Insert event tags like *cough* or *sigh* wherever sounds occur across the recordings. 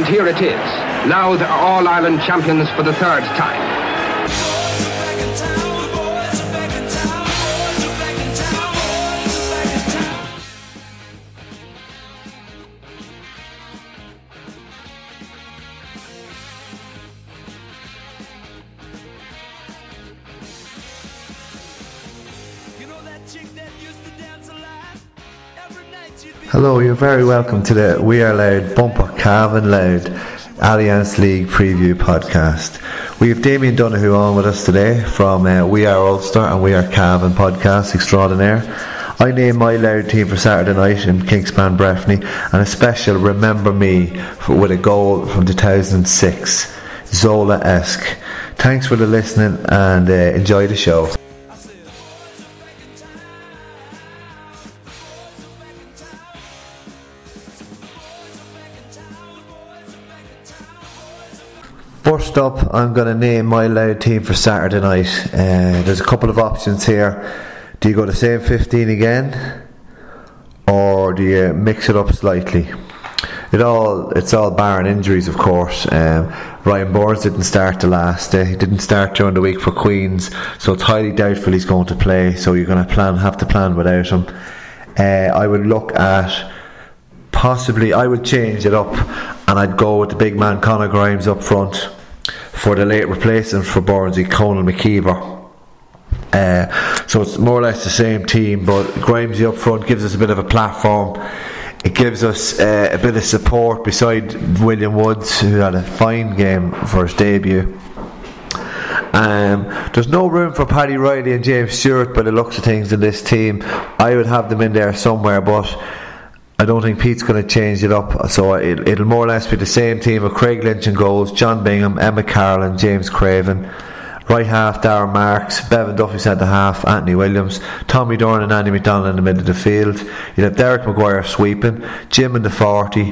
And here it is. Louth are All-Ireland champions for the third time. Hello, you're very welcome to the We Are Louth Bumper Cavan Louth Allianz League Preview Podcast. We have Damien Donohue on with us today from uh, We Are Ulster and We Are Cavan Podcast Extraordinaire. I named my Louth team for Saturday night in Kingspan Breffni and a special Remember Me for, with a goal from 2006, Zola-esque. Thanks for the listening and uh, enjoy the show. First up, I'm going to name my Louth team for Saturday night. Uh, there's a couple of options here. Do you go the same 15 again, or do you mix it up slightly? It all it's all barring injuries, of course. Um, Ryan Burns didn't start the last day. He didn't start during the week for Queens, so it's highly doubtful he's going to play. So you're going to plan have to plan without him. Uh, I would look at possibly I would change it up and I'd go with the big man Conor Grimes up front for the late replacement for Burnsy, Conal McKeever. Uh, so it's more or less the same team, but Grimesy up front gives us a bit of a platform. It gives us uh, a bit of support beside William Woods, who had a fine game for his debut. Um, there's no room for Paddy Riley and James Stewart by the looks of things in this team. I would have them in there somewhere, but I don't think Pete's going to change it up. So it, it'll more or less be the same team of Craig Lynch and goals, John Bingham, Emma Carroll, and James Craven. Right half, Darren Marks, Bevan Duffy centre half, Anthony Williams, Tommy Dorn and Andy McDonald in the middle of the field. You'll have Derek Maguire sweeping, Jim in the 40,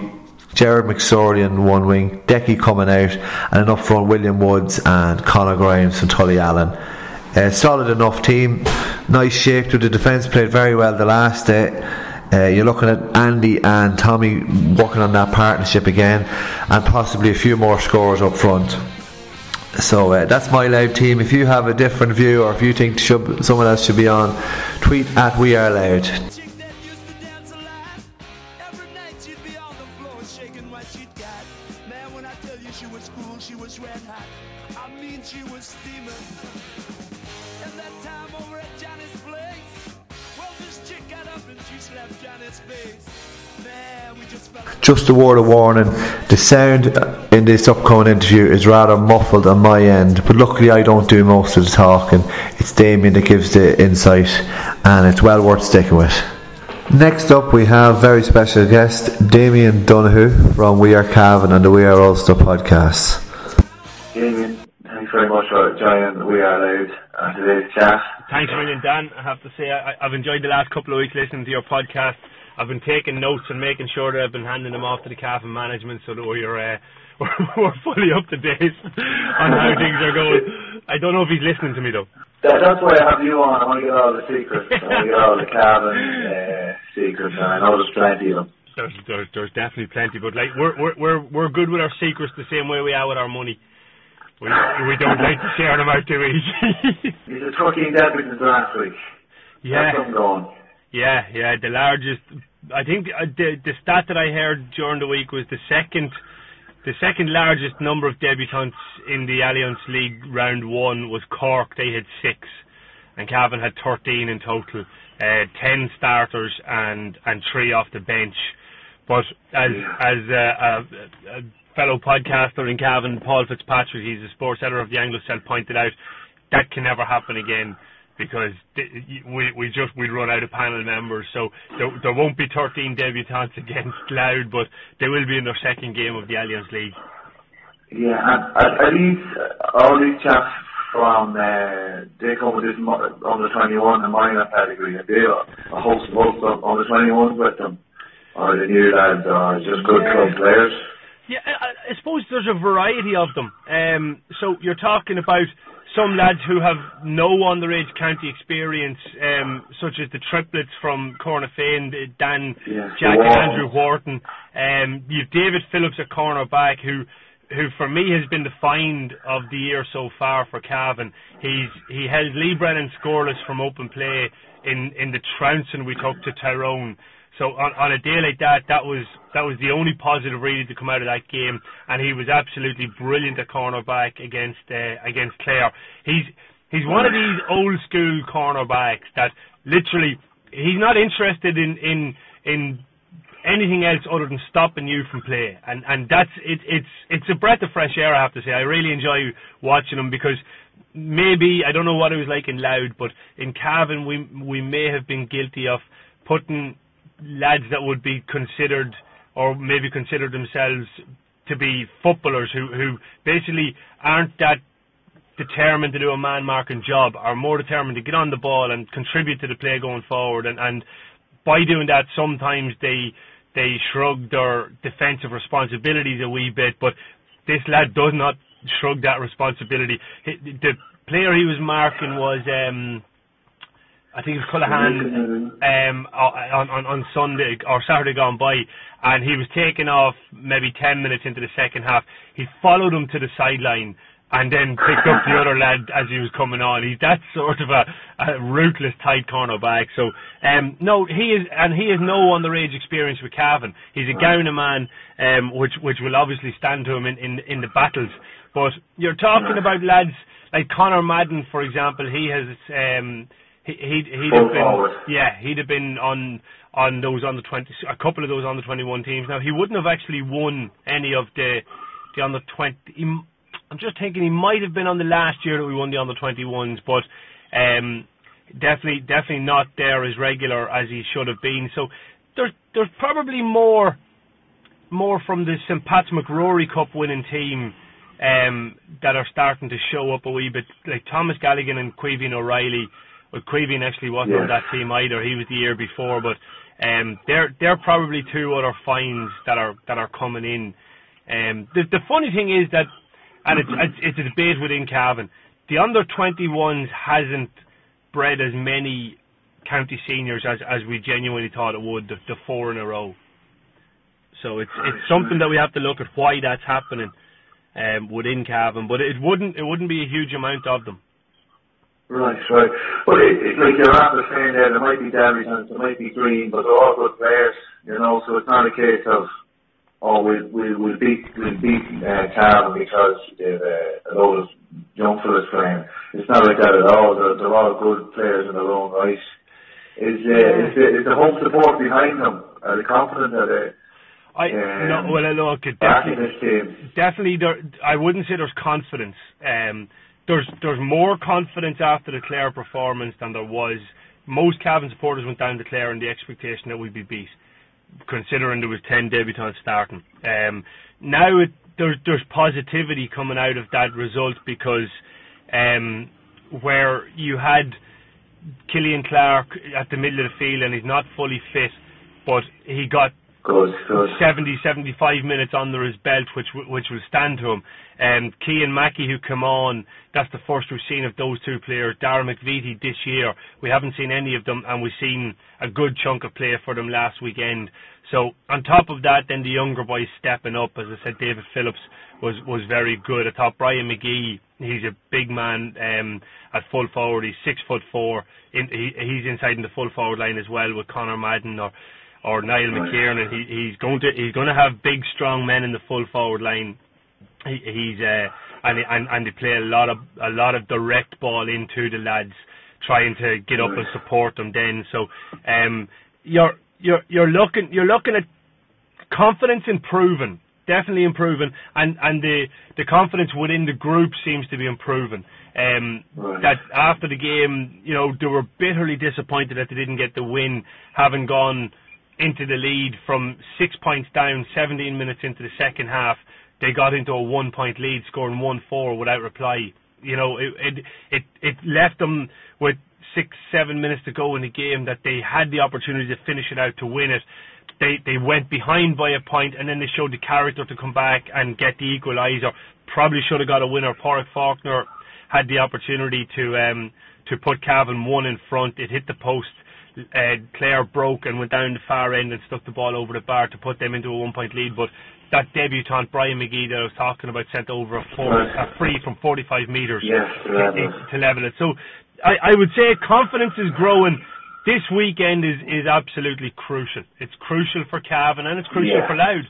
Jared McSorley in one wing, Decky coming out, and up front William Woods and Conor Grimes and Tully Allen. Uh, solid enough team, nice shape to the defence, played very well the last day. Uh, you're looking at Andy and Tommy working on that partnership again, and possibly a few more scores up front. So uh, that's my Louth team. If you have a different view, or if you think should, someone else should be on, tweet at We Are Louth. Just a word of warning the sound in this upcoming interview is rather muffled on my end, but luckily I don't do most of the talking. It's Damien that gives the insight, and it's well worth sticking with. Next up, we have very special guest Damien Donohue from We Are Cavan and the We Are Ulster podcast. Damien, thanks very much for joining We Are Louth on today's chat. Thanks a million, Dan. I have to say, I, I've enjoyed the last couple of weeks listening to your podcast. I've been taking notes and making sure that I've been handing them off to the Cavan management so that we're, uh, we're, *laughs* we're fully up to date on how things are going. I don't know if he's listening to me though. That, that's why I have you on. I want to get all the secrets. I want to get all the Cavan uh, secrets, and I know there's plenty of them. There's, there's, there's definitely plenty, but like we're, we're we're we're good with our secrets the same way we are with our money. We we don't like to share them out too easy. He's a debit since last week. Yeah. That's something going. Yeah, yeah, the largest. I think uh, the the stat that I heard during the week was the second, the second largest number of debutants in the Allianz League round one was Cork. They had six, and Cavan had 13 in total. Uh, 10 starters and, and three off the bench. But as as uh, a, a fellow podcaster in Cavan, Paul Fitzpatrick, he's a sports editor of the Anglo-Celt, pointed out that can never happen again because we we just we run out of panel members. So there, there won't be 13 debutants *laughs* against Louth, but they will be in their second game of the Allianz League. Yeah, and at, at least all these chaps from uh, they come with this under 21 and minor pedigree, and they a host of host of under 21s with them, or the new lads, or just good club players. Yeah, I, I suppose there's a variety of them. Um, so you're talking about some lads who have no underage county experience, um, such as the triplets from Cornafean, Dan, yeah, Jack, and Andrew Wharton. Um, you've David Phillips at cornerback, who, who for me has been the find of the year so far for Cavan. He's he held Lee Brennan scoreless from open play in in the trouncing we took to Tyrone. So on, on a day like that, that was that was the only positive really to come out of that game, and he was absolutely brilliant at cornerback against uh, against Clare. He's he's one of these old school cornerbacks that literally he's not interested in in in anything else other than stopping you from play, and and that's it. It's it's a breath of fresh air. I have to say, I really enjoy watching him because maybe I don't know what it was like in Louth, but in Cavan we we may have been guilty of putting lads that would be considered or maybe consider themselves to be footballers who, who basically aren't that determined to do a man marking job, are more determined to get on the ball and contribute to the play going forward. And, and by doing that, sometimes they they shrug their defensive responsibilities a wee bit. But this lad does not shrug that responsibility. The player he was marking was um, I think it was Cullihan um, on, on on Sunday or Saturday gone by, and he was taken off maybe ten minutes into the second half. He followed him to the sideline and then picked up the other lad as he was coming on. He's that sort of a, a ruthless tight cornerback. So um, no, he is, and he has no underage experience with Cavan. He's a Gowna man, um, which which will obviously stand to him in, in in the battles. But you're talking about lads like Connor Madden, for example. He has. Um, he, would he'd have been, yeah, he'd have been on on those on the twenty, a couple of those on the twenty one teams. Now he wouldn't have actually won any of the the under twenty. I'm just thinking he might have been on the last year that we won the under twenty ones, but um, definitely definitely not there as regular as he should have been. So there's there's probably more more from the St Pat's MacRory Cup winning team um, that are starting to show up a wee bit, like Thomas Galligan and Caoimhín O'Reilly well, Caoimhín actually wasn't on that team either. He was the year before, but um, they're they're probably two other finds that are that are coming in. Um, the the funny thing is that, and it's it's, it's a debate within Cavan. The under 21s hasn't bred as many county seniors as as we genuinely thought it would. The, the four in a row. So it's it's something that we have to look at why that's happening um, within Cavan, but it wouldn't it wouldn't be a huge amount of them. Right, right. But it, it, like you're after saying there, there might be Davies there might be Green, but they're all good players, you know. So it's not a case of oh we'll we'll, we'll beat we'll beat uh, Cavan because they've uh, a load of young fellas playing. It's not like that at all. They're, they're all good players in their own right. Is uh, is, the, is the home support behind them? Are they confident that they? I um, no, well, I look, definitely, definitely. There, I wouldn't say there's confidence. Um, there's there's more confidence after the Clare performance than there was. Most Cavan supporters went down to Clare in the expectation that we'd be beat, considering there was ten debutants starting. Um, now it, there's there's positivity coming out of that result because um, where you had Killian Clark at the middle of the field and he's not fully fit, but he got Good, good. 70, 75 minutes under his belt, which which will stand to him. Um, Cian Mackey, who come on, that's the first we've seen of those two players. Dara McVeety this year, we haven't seen any of them, and we've seen a good chunk of play for them last weekend. So on top of that, then the younger boys stepping up. As I said, David Phillips was was very good. I thought Brian McGee, he's a big man um, at full forward. He's six foot four. In, he, he's inside in the full forward line as well with Connor Madden or or Niall Right. McKiernan. He, he's going to he's going to have big, strong men in the full forward line. He, he's uh, and, and and they play a lot of a lot of direct ball into the lads, trying to get up and support them. Then so um, you're you're you're looking you're looking at confidence improving, definitely improving, and and the the confidence within the group seems to be improving. Um, Right. That after the game, you know, they were bitterly disappointed that they didn't get the win, having gone into the lead from six points down, 17 minutes into the second half. They got into a one point lead, scoring 1 4 without reply. You know, it, it, it, it left them with six, seven minutes to go in the game that they had the opportunity to finish it out to win it. They, they went behind by a point and then they showed the character to come back and get the equaliser. Probably should have got a winner. Padraig Faulkner had the opportunity to um, to put Cavan one in front. It hit the post. Uh, Clare broke and went down the far end and stuck the ball over the bar to put them into a one point lead. But that debutant Brian McGee that I was talking about sent over a, four, a free from 45 metres Yes, to level it. to level it. So I, I would say confidence is growing. This weekend is, is absolutely crucial. It's crucial for Cavan and it's crucial Yeah. for Louth.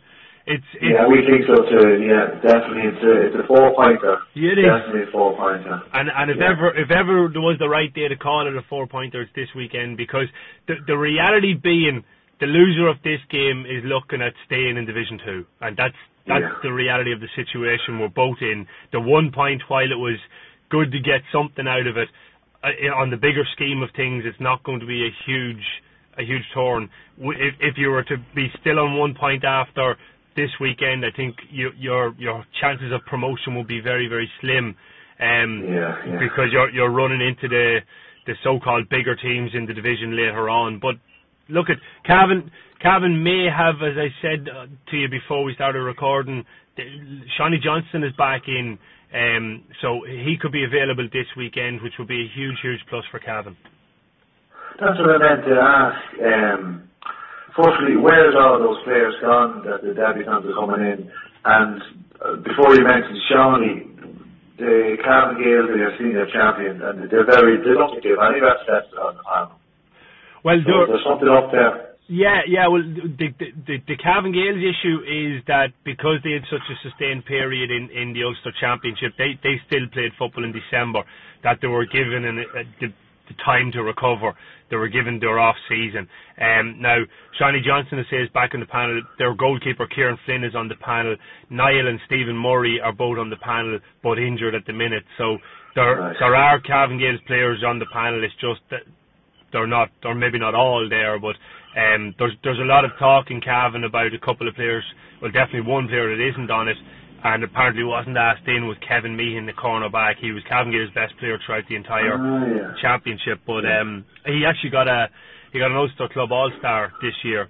It's, it's Yeah, we think so too. Yeah, definitely. It's a, it's a four pointer. Yeah, it is. Definitely a four pointer. And and if Yeah. ever if ever there was the right day to call it a four pointer, it's this weekend because the the reality being the loser of this game is looking at staying in Division Two, and that's that's Yeah. the reality of the situation we're both in. The one point, while it was good to get something out of it, uh, on the bigger scheme of things, it's not going to be a huge a huge turn. If if you were to be still on one point after this weekend, I think you, your your chances of promotion will be very very slim. Um, Yeah, yeah. because you're you're running into the the so-called bigger teams in the division later on. But look at Cavan. Cavan may have, as I said uh, to you before we started recording, Seanie Johnston is back in, um, so he could be available this weekend, which would be a huge, huge plus for Cavan. That's what I meant to ask. Um, firstly, where's all those players gone that the debutants are coming in? And uh, before you mentioned Seanie, the Cavan Gaels are senior champion, and they're very, they don't give any rest on the panel. Well, So there- there's something up there. Yeah, yeah. Well, the the the, the Cavan Gaels issue is that because they had such a sustained period in in the Ulster Championship, they they still played football in December. That they were given an, a, the, the time to recover. They were given their off season. Um, now, Seanie Johnston says back on the panel. Their goalkeeper Kieran Flynn is on the panel. Niall and Stephen Murray are both on the panel, but injured at the minute. So there Right. there are Cavan Gaels players on the panel. It's just that they're not, or maybe not all there, but um, there's there's a lot of talk in Cavan about a couple of players. Well, definitely one player that isn't on it, and apparently wasn't asked in was Kevin Meehan, in the cornerback. He was Cavan Gaels' best player throughout the entire Ah, yeah. championship, but um, he actually got a he got an Ulster Club All Star this year.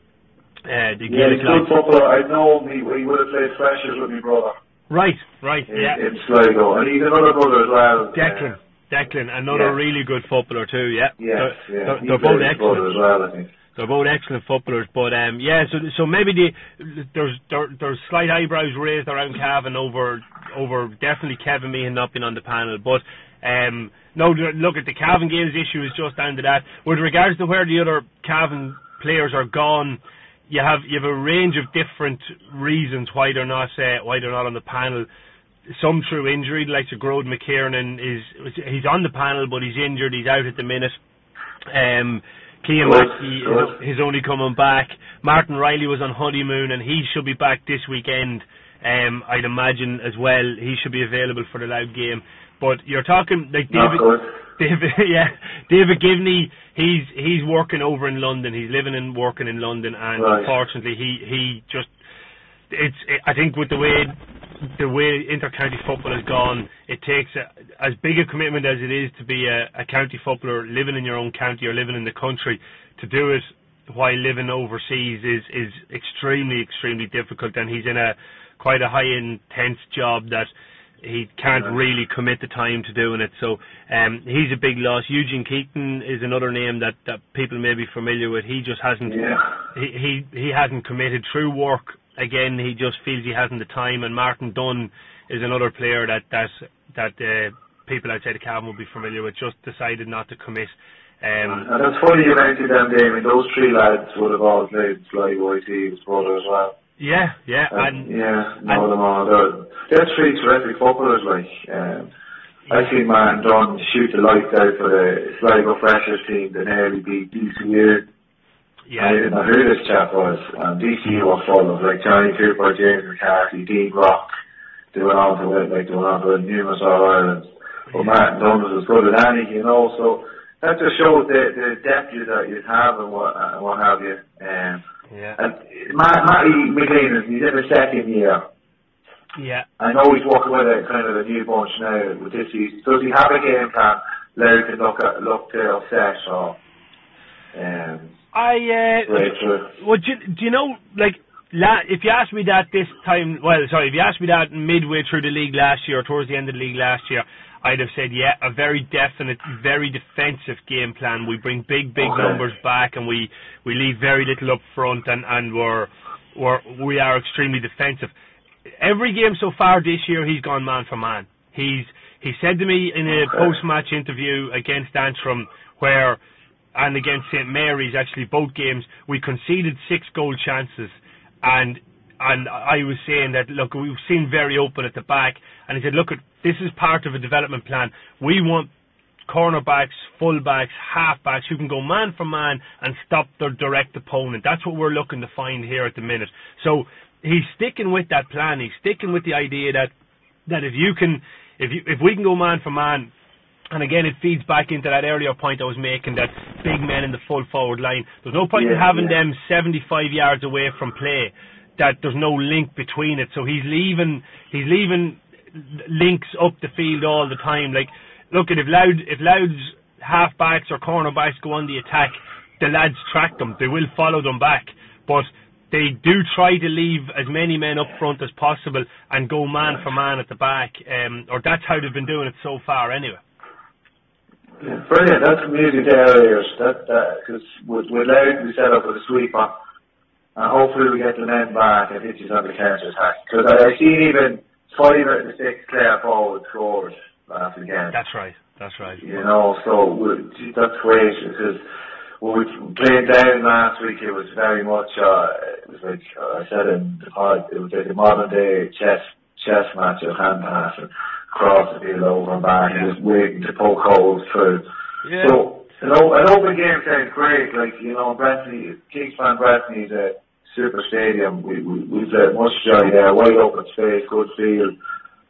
Uh, the Yeah, he's a good footballer. I know him. He, he would have played freshers with me brother Right, right, in, yeah. in Sligo. And he's another brother as well. Declan, Uh, Declan, another yeah. really good footballer too. Yeah, yes, they're, yeah. they're, they're both excellent. as well, I think. They're both excellent footballers, but um, yeah. So so maybe the there's there, there's slight eyebrows raised around Cavan over over definitely Kevin Meehan not being on the panel, but um, no. Look at the Cavan Gaels issue is just down to that. With regards to where the other Cavan players are gone, you have you have a range of different reasons why they're not uh, why they're not on the panel. Some through injury, like to Gearóid McKiernan is he's on the panel, but he's injured. He's out at the minute. Um, Kean Good, Mackey is only coming back. Martin Riley was on honeymoon and he should be back this weekend. Um, I'd imagine as well. He should be available for the Louth game. But you're talking like David. *laughs* David, yeah, David Givney. He's he's working over in London. He's living and working in London, and Right. unfortunately, he he just it's. I think with the way the way intercounty football has gone, it takes a, as big a commitment as it is to be a, a county footballer living in your own county or living in the country. To do it while living overseas is is extremely extremely difficult, and he's in a quite a high intense job that he can't really commit the time to doing it. So um, he's a big loss. Eugene Keating is another name that, that people may be familiar with. He just hasn't Yeah. he, he he hasn't committed through work. Again, he just feels he hasn't the time. And Martin Dunn is another player that that that uh, people outside of Cavan will be familiar with. Just decided not to commit Um, And it's funny you mentioned them, Damien. Those three lads would have all played YT, his brother as well. yeah, yeah, And, and yeah, know them all. They're, they're three terrific footballers. Like um, I seen Martin Dunn shoot the lights out for the Sligo Freshers team that nearly beat DCU. Yeah, I didn't know who this chap was. And DCU were full of like Johnny Cooper, James McCarthy, Dean Rock. They went on to win, like they went on to win numerous All Irelands. But Martin Dunn was as good as any, you know. So that just shows the the depth you that you have and what and what have you. Um, yeah, and Matt, Matty McLean is he's in his second year. yeah. I know he's working with a kind of a new bunch now with this season. Does he have a game plan? Larry can look at look to upset or um I uh, right through. Well, do, you- do you know, like, la- if you asked me that this time, well, sorry, if you asked me that midway through the league last year, or towards the end of the league last year, I'd have said, yeah, a very definite, very defensive game plan. We bring big, big Okay. numbers back, and we we leave very little up front, and and we're we're we are extremely defensive. Every game so far this year, he's gone man for man. He's he said to me in a Okay. post-match interview against Antrim, where and against St Mary's, actually both games, we conceded six goal chances, and and I was saying that look, we've seen very open at the back, and he said, look, this is part of a development plan. We want cornerbacks, fullbacks, halfbacks who can go man for man and stop their direct opponent. That's what we're looking to find here at the minute. So he's sticking with that plan. He's sticking with the idea that that if you can, if you, if we can go man for man, and again, it feeds back into that earlier point I was making that big men in the full forward line. There's no point in having yeah. them 75 yards away from play. That there's no link between it. So he's leaving. He's leaving links up the field all the time. Like, look, at if Louth, if Louth's halfbacks or cornerbacks go on the attack, the lads track them. They will follow them back. But they do try to leave as many men up front as possible and go man for man at the back. Um, or that's how they've been doing it so far, anyway. Yeah, brilliant. That's music ears. That because with with Louth we set up with a sweeper, and hopefully we get the men back and hitches on the counter attack. Because I, I seen even five out of the six Clare forward scored last weekend. That's right. That's right. You know, so that's great because when we played down last week, it was very much, uh, it was like uh, I said in the pod, it was like a modern day chess chess match of hand pass and cross the field over and back and just waiting to poke holes through. Yeah. So an, an open game sounds great. Like you know, Breffni, Kingspan Breffni is a super stadium. We we we've uh, much joy there, wide open space, good field.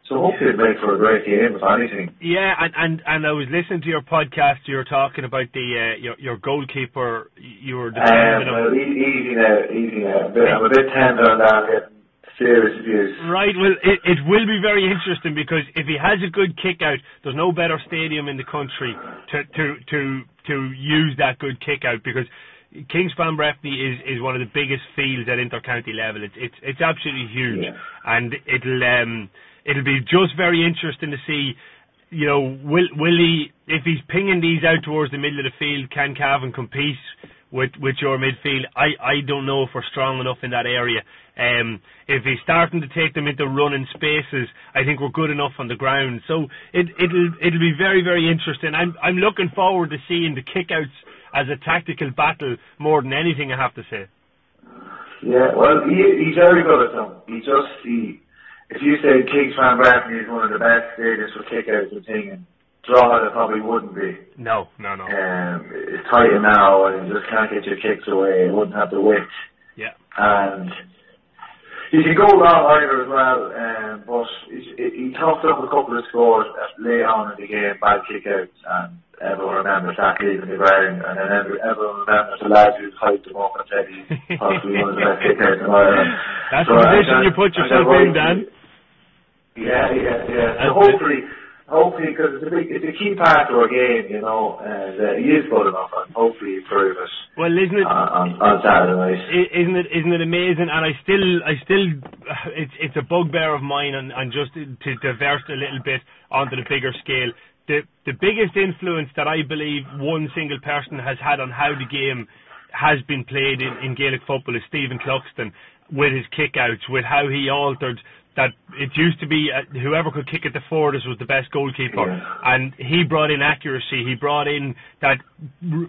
So hopefully it make for a great game, if anything. Yeah, and, and and I was listening to your podcast. You were talking about the uh, your your goalkeeper. You were Um, defending him. well, easy now, easy now. A bit, I'm a bit tender on that, serious abuse. Right, well, it, it will be very interesting because if he has a good kick out, there's no better stadium in the country to to to to use that good kick out because Kingspan Breffni is is one of the biggest fields at intercounty level. It's it's it's absolutely huge, Yeah. and it'll um it'll be just very interesting to see. You know, will will he if he's pinging these out towards the middle of the field? Can Cavan compete with with your midfield? I I don't know if we're strong enough in that area. Um, if he's starting to take them into running spaces, I think we're good enough on the ground. So it it'll it'll be very very interesting. I'm I'm looking forward to seeing the kickouts as a tactical battle more than anything. I have to say. Yeah, well, he, he's very good at them. He just, he, if you say Kingspan Bradley is one of the best stadiums for kickouts and thing, and draw it probably wouldn't be. No, no, no. Um, it's tight now, and you just can't get your kicks away. It wouldn't have the width. Yeah. and he can go a lot higher as well. Um, but he, he tossed up a couple of scores late on in the game, bad kickouts, and everyone remembers that leaving the ground, and then every, everyone remembers the lads who hyped him up and said he's possibly one of the best kickouts in Ireland. *laughs* That's So the position you put yourself in, Dan. Yeah, yeah, yeah. So hopefully, hopefully, because it's a big, it's a key part of our game, you know, and uh, he is good enough, and hopefully improve it Well, isn't it? on, on, on Saturday night. Isn't it isn't it amazing and I still I still *sighs* it's it's a bugbear of mine and, and just to divert a little bit onto the bigger scale the the biggest influence that I believe one single person has had on how the game has been played in, in Gaelic football is Stephen Cluxton with his kickouts with how he altered that it used to be uh, whoever could kick it the furthest was the best goalkeeper, Yeah. and he brought in accuracy. He brought in that the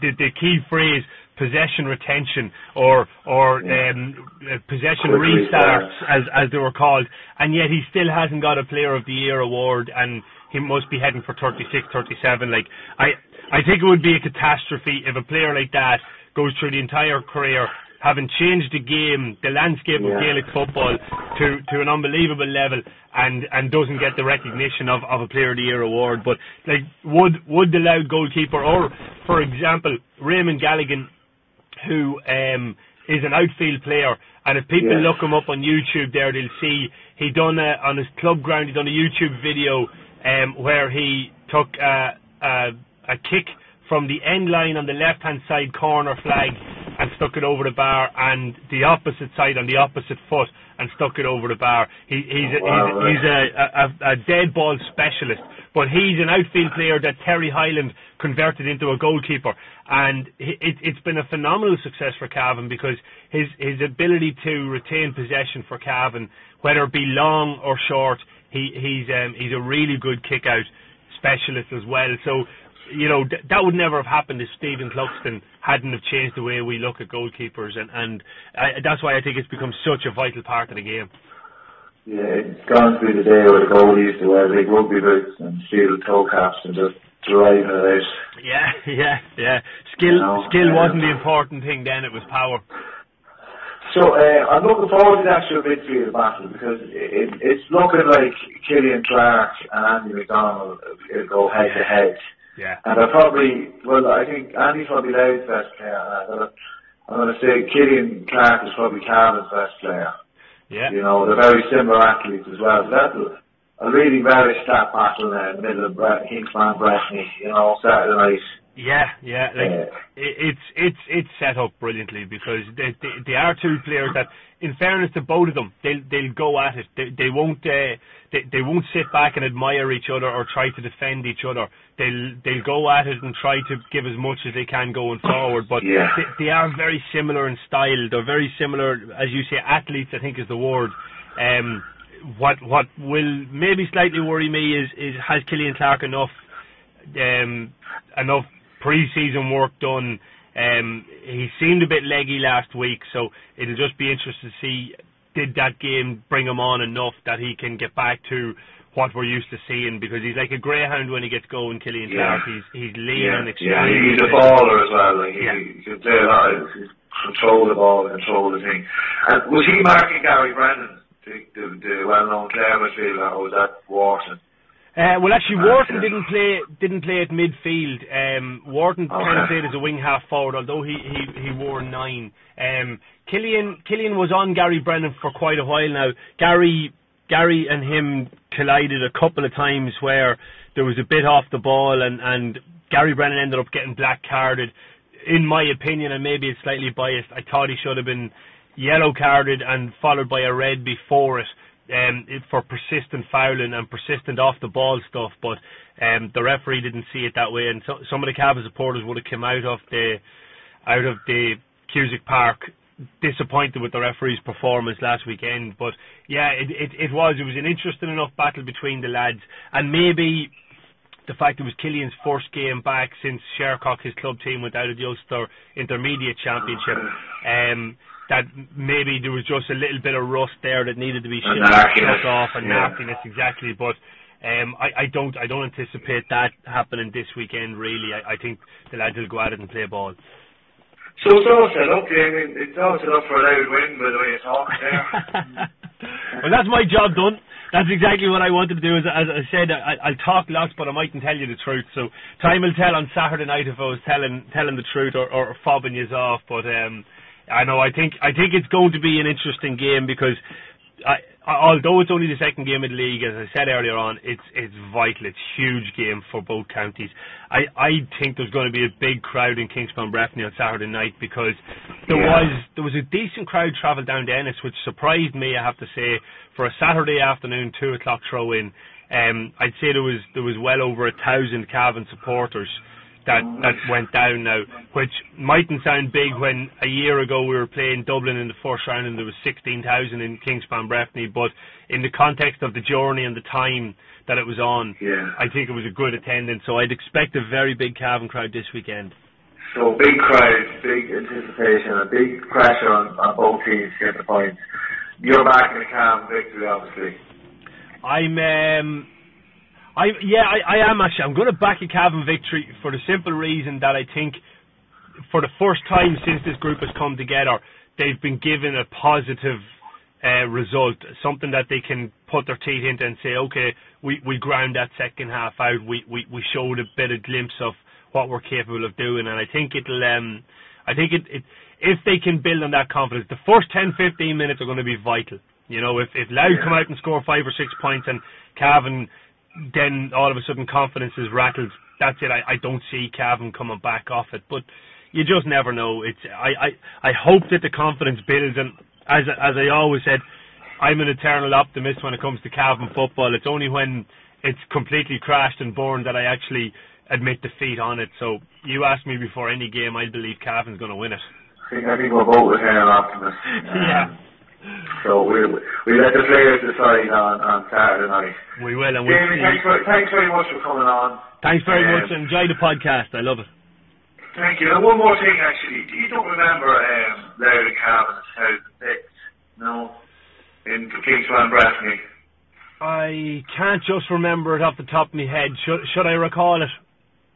the, the key phrase possession retention or or Yeah. um, uh, possession Quick restarts as as they were called, and yet he still hasn't got a Player of the Year award, and he must be heading for 36, 37. Like I I think it would be a catastrophe if a player like that goes through the entire career having changed the game, the landscape of Yeah. Gaelic football to, to an unbelievable level and, and doesn't get the recognition of, of a Player of the Year award. But like would would the Loud goalkeeper or for example Raymond Galligan who um, is an outfield player and if people look him up on YouTube there they'll see he done a, on his club ground he done a YouTube video um, where he took a, a, a kick from the end line on the left hand side corner flag and stuck it over the bar and the opposite side on the opposite foot and stuck it over the bar. He, he's a, Wow, he's, he's a, a, a dead ball specialist, but he's an outfield player that Terry Hyland converted into a goalkeeper, and it, it's been a phenomenal success for Cavan because his his ability to retain possession for Cavan, whether it be long or short, he he's um, he's a really good kick out specialist as well. So you know, th- that would never have happened if Stephen Cluxton hadn't have changed the way we look at goalkeepers, and and I, that's why I think it's become such a vital part of the game. Yeah, it's gone through the day where the goalies used to wear big rugby boots and steel toe caps and just driving it out. Yeah, *laughs* yeah, yeah. Skill, No, skill uh, wasn't the important thing then; it was power. So uh, I'm looking forward to the actual midfield battle because it, it's looking like Killian Clark and Andy McDonald will go head to head. Yeah, And I probably, well, I think Andy's probably Louth's best player. And I'm gonna, say Killian Clark is probably Cavan's best player. yeah, You know, they're very similar athletes as well. So that's a, a really very stat battle there in the middle of Bre- Kingspan Breffni, you know, Saturday night. Yeah, yeah. Like it's it's it's set up brilliantly because they, they they are two players that, in fairness to both of them, they'll they'll go at it. They they won't uh, they they won't sit back and admire each other or try to defend each other. They'll they'll go at it and try to give as much as they can going forward. But Yeah. they, they are very similar in style. They're very similar, as you say, athletes. I think is the word. Um, what what will maybe slightly worry me is is has Killian Clark enough um, enough pre-season work done. Um, he seemed a bit leggy last week, so it'll just be interesting to see did that game bring him on enough that he can get back to what we're used to seeing because he's like a greyhound when he gets going. Killian Yeah. Clark, he's he's lean Yeah, and yeah, he's a baller as well. Like, he, Yeah. he can play lot. He control the ball, control the thing. And was he marking Gary Brennan, the, the, the well-known Clare midfielder, or was that Wharton? Uh, well, actually, Wharton didn't play didn't play at midfield. Um, Wharton kind of played as a wing half forward, although he he, he wore nine. Um, Killian Killian was on Gary Brennan for quite a while now. Gary Gary and him collided a couple of times where there was a bit off the ball, and and Gary Brennan ended up getting black carded. In my opinion, and maybe it's slightly biased, I thought he should have been yellow carded and followed by a red before it um, for persistent fouling and persistent off the ball stuff. But um, the referee didn't see it that way, and so, some of the Cavs supporters would have come out of the out of the Cusack Park disappointed with the referee's performance last weekend. But yeah, it, it it was it was an interesting enough battle between the lads, and maybe the fact it was Killian's first game back since Shercock, his club team, went out of the Ulster Intermediate Championship. Um, that maybe there was just a little bit of rust there that needed to be shut off and yeah. nastiness exactly. But um, I, I don't I don't anticipate that happening this weekend. Really, I, I think the lads will go at it and play ball. So it's all set up, Jamie. It's all set up for a Louth win, by the way you're talking there. *laughs* well, that's my job done. That's exactly what I wanted to do. As, as I said, I, I'll talk lots, but I mightn't tell you the truth. So time will tell on Saturday night if I was telling telling the truth or, or fobbing you off. But um, I know I think I think it's going to be an interesting game because I, although it's only the second game of the league, as I said earlier on, it's it's vital. It's a huge game for both counties. I, I think there's going to be a big crowd in Kingspan Breffni on Saturday night because there Yeah. was there was a decent crowd travelled down to Ennis, which surprised me. I have to say for a Saturday afternoon two o'clock throw in. Um, I'd say there was there was well over a thousand Cavan supporters that that went down now, which mightn't sound big when a year ago we were playing Dublin in the first round and there was 16,000 in Kingspan Breffni, but in the context of the journey and the time that it was on, Yeah. I think it was a good attendance. So I'd expect a very big Cavan crowd this weekend. So big crowd, big anticipation, a big pressure on, on both teams to get the points. You're back in the Cam victory, obviously. I'm um I yeah, I, I am actually. I'm gonna back a Cavan victory for the simple reason that I think for the first time since this group has come together, they've been given a positive uh, result, something that they can put their teeth into and say, okay, we, we ground that second half out, we, we, we showed a bit of glimpse of what we're capable of doing, and I think it'll, um, I think it, it, if they can build on that confidence, the first 10, 15 minutes are going to be vital. You know, if, if Louth come out and score five or six points and Cavan, then all of a sudden confidence is rattled. That's it. I, I don't see Cavan coming back off it, but you just never know. It's I, I, I hope that the confidence builds, and as as I always said, I'm an eternal optimist when it comes to Cavan football. It's only when it's completely crashed and burned that I actually admit defeat on it. So you ask me before any game, I believe Cavan's going to win it. I think, I think we're both eternal optimists. *laughs* Yeah. So we we let the players decide on, on Saturday night. We will, and we'll Jamie, thanks, very, thanks very much for coming on. Thanks very Um, much. Enjoy the podcast. I love it. Thank you. And one more thing, actually. Do you don't remember um, Larry Cavan in 2006? No? In Kingspan Breffni? I can't just remember it off the top of my head. Should should I recall it?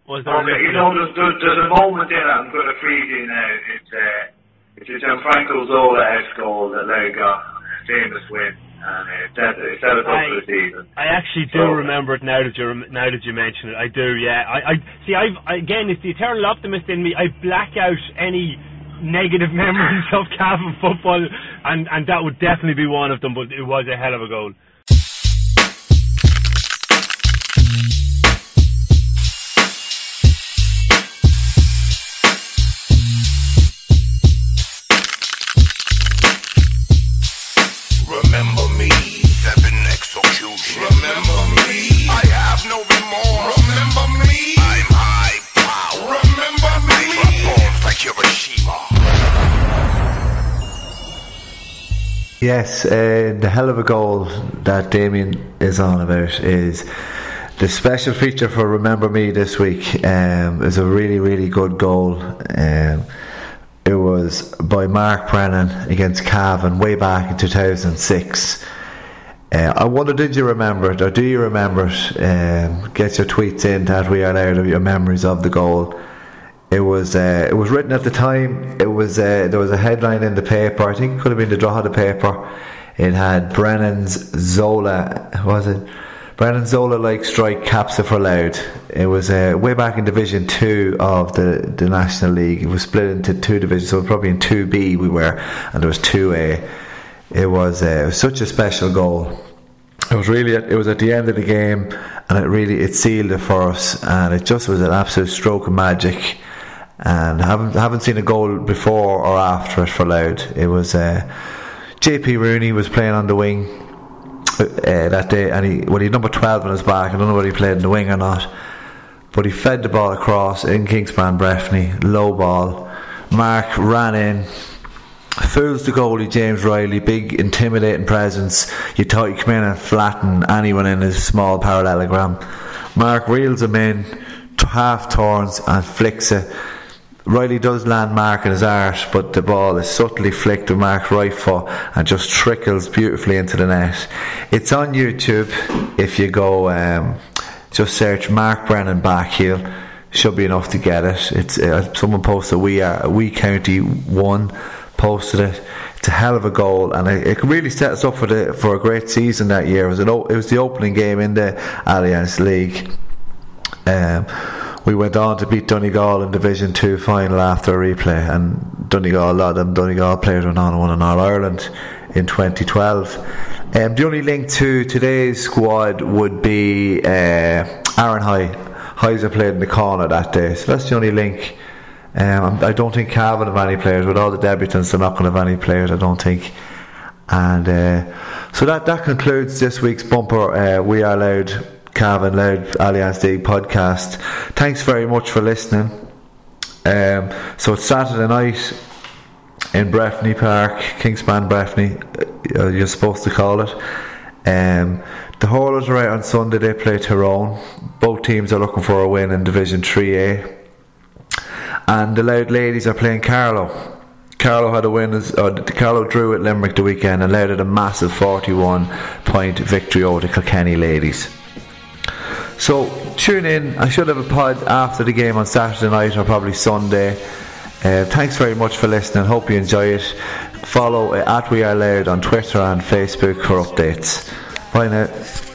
Was there Okay, you know, there's, there's, there's a moment in it, I'm going to preview now. It's, uh, it's a Gianfranco Zola X goal that Larry got. Famous win. And that, it set us up for the season. I actually do So- remember it now that you now that you mention it. I do, yeah. I, I see. I've I, again, it's the eternal optimist in me. I black out any negative *laughs* memories of Cavan football, and and that would definitely be one of them. But it was a hell of a goal. Remember me, seven. Remember me, I have no remorse. Remember me, I'm high power. Remember me, like Hiroshima. Yes, uh, the hell of a goal that Damien is on about is the special feature for Remember Me this week. Um, is a really, really good goal. Um, it was by Mark Brennan against Cavan way back in 2006. Uh, I wonder, did you remember it or do you remember it? Um, get your tweets in that we are out of your memories of the goal. It was uh, it was written at the time. It was uh, there was a headline in the paper. I think it could have been the draw of the paper. It had Brennan's Zola. Was it Brennan Zola like strike capsa for Louth? It was uh, way back in Division Two of the the National League. It was split into two divisions, so probably in Two B we were, and there was Two A. It was uh, such a special goal. It was really at, it was at the end of the game, and it really it sealed it for us, and it just was an absolute stroke of magic. And haven't haven't seen a goal before or after it for Loud. It was uh, JP Rooney was playing on the wing uh, that day, and he well he number twelve on his back. I don't know whether he played in the wing or not, but he fed the ball across in Kingspan Breffni, low ball. Mark ran in, fools the goalie James Riley, big intimidating presence. You thought he'd come in and flatten anyone in his small parallelogram. Mark reels him in, half turns and flicks it. Riley does land Mark in his arse, but the ball is subtly flicked with Mark's right foot and just trickles beautifully into the net. It's on YouTube if you go um, just search Mark Brennan back heel. Should be enough to get it. It's uh, someone posted we are we county one posted it. It's a hell of a goal, and it, it really set us up for the for a great season that year. It was an, it was the opening game in the Allianz League. Um, we went on to beat Donegal in Division Two final after a replay, and Donegal, a lot of them Donegal players went on and won in All Ireland in 2012. Um, the only link to today's squad would be uh, Aaron High. Heiser played in the corner that day, so that's the only link. Um, I don't think Cavan have any players. With all the debutants, they're not going to have any players, I don't think. And uh, so that, that concludes this week's bumper. Uh, we are allowed Cavan Louth Allianz Day podcast. Thanks very much for listening. Um, so it's Saturday night in Breffni Park, Kingspan Breffni, uh, you're supposed to call it. Um, the Hurlers are out on Sunday, they play Tyrone. Both teams are looking for a win in Division 3A. And the Louth Ladies are playing Carlow. Carlow had a win as uh, Carlow drew at Limerick the weekend and led at a massive 41 point victory over the Kilkenny ladies. So tune in. I should have a pod after the game on Saturday night or probably Sunday. Uh, thanks very much for listening. Hope you enjoy it. Follow uh, at We Are Louth on Twitter and Facebook for updates. Bye now.